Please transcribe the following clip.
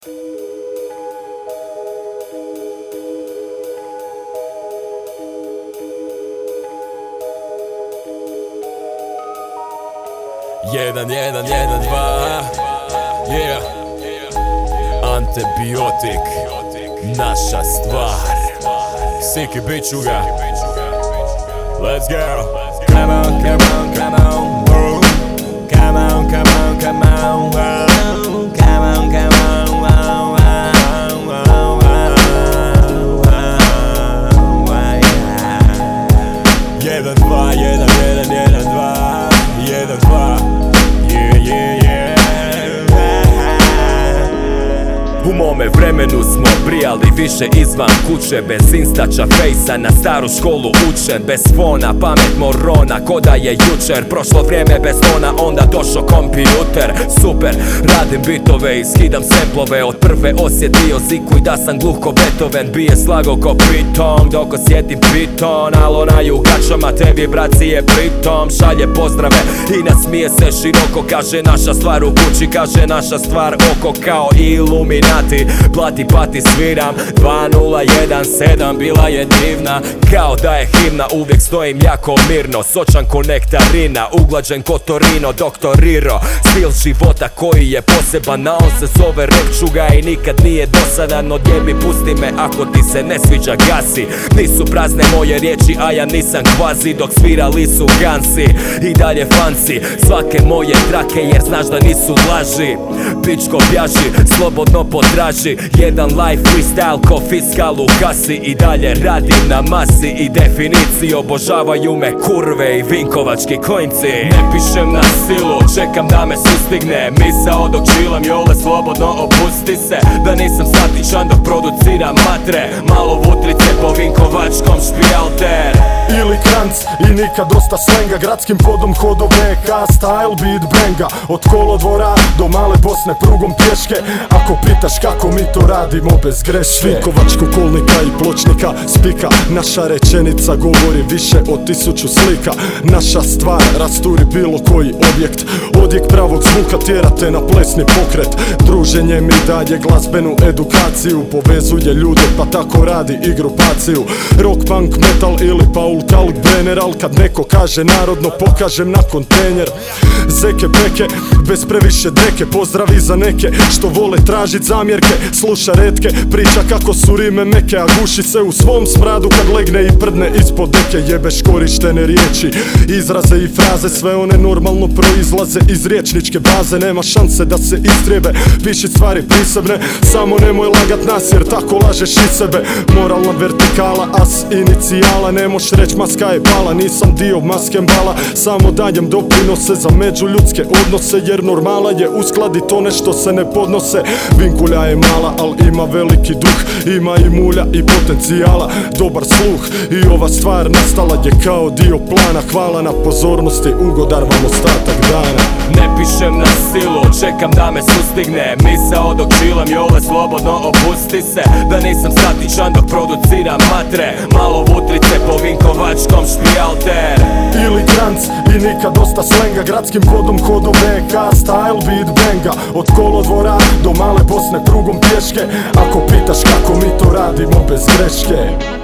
Jedan, jedan, jedan, dva. Yeah. Antibiotik. Naša stvar. Siki bićuga Let's go. Come on, come on, come on. Come on, come on, come on. Come on, come on U mome vremenu smo brijali više izvan kuće Bez instača fejsa na staru školu učen Bez fona, pamet morona, ko da je jučer. Prošlo vrijeme bez tona, onda došao kompjuter. Super, radim bitove i skidam semplove Od prve osjetio ziku i da sam gluh ko Bije slago ko piton, dok osjetim piton Al u te vibracije pritom. Šalje pozdrave i nasmije se široko Kaže naša stvar u kući, kaže naša stvar oko kao iluminati Plati pati sviram. 2017 bila je divna. Kao da je himna uvijek stojim jako mirno. Sočan ko nektarina, uglađen ko Torino Doktoriro, stil života koji je poseban A on se zove repčuga i nikad nije dosadan. Odjebi pusti me ako ti se ne sviđa gasi. Nisu prazne moje riječi a ja nisam kvazi. Dok svirali su gansi i dalje fanci. Svake moje trake jer znaš da nisu laži. Pičko bjaži, slobodno potraži Jedan live freestyle ko fiskal u kasi. I dalje radim na masi i definiciji. Obožavaju me kurve i vinkovački klinci. Ne pišem na silu, čekam da me sustigne. Misao dok čilam jole slobodno opusti se. Da nisam statičan dok produciram matre. Malo vutrice po vinkovačkom špijalter Ili kranc i nikad dosta slenga. Gradskim podom hodo VK Style beat benga Od kolodvora do male Bosne prugom pješke. Ako pitaš kako mi to radimo bez greške. Vinkovačku kolnika i pločnika spika. Naša rečenica govori više od tisuću slika. Naša stvar rasturi bilo koji objekt. Odjek pravog zvuka tjerate na plesni pokret. Druženje mi daje glazbenu edukaciju. Povezuje ljude pa tako radi i grupaciju. Rock, punk, metal ili Paul General Kad neko kaže narodno pokažem na kontejner. Zeke peke, bez previše dreke Pozdravi za neke što vole tražit zamjerke. Sluša retke, priča kako su rime meke A guši se u svom smradu kad legne i prdne ispod deke. Jebeš korištene riječi, izraze i fraze Sve one normalno proizlaze iz riječničke baze. Nema šanse da se istrijebe, piši stvari prisebne Samo nemoj lagat nas jer tako lažeš i sebe. Moralna vertikala, as inicijala Ne moš reć maska je pala, nisam dio maske mbala. Samo dajem doprinose za međuljudske odnose Jer normala je uskladit one što se ne podnose. Vinkulja je mala, al ima veliki duh Ima i mulja i potencijala, dobar sluh I ova stvar nastala je kao dio plana. Hvala na pozornosti, ugodar vam ostatak dana. Ne pišem na silu, čekam da me sustigne. Misao dok čilam jole slobodno opusti se. Da nisam statičan dok produciram matre. Malo vutrice po vinkovačkom špijalter. Ili kranc i nikad dosta slenga. Gradskim kodom hodo VK Style beat benga. Od kolodvora do male Bosne prugom pješke. Ako pitaš kako mi to radimo bez greške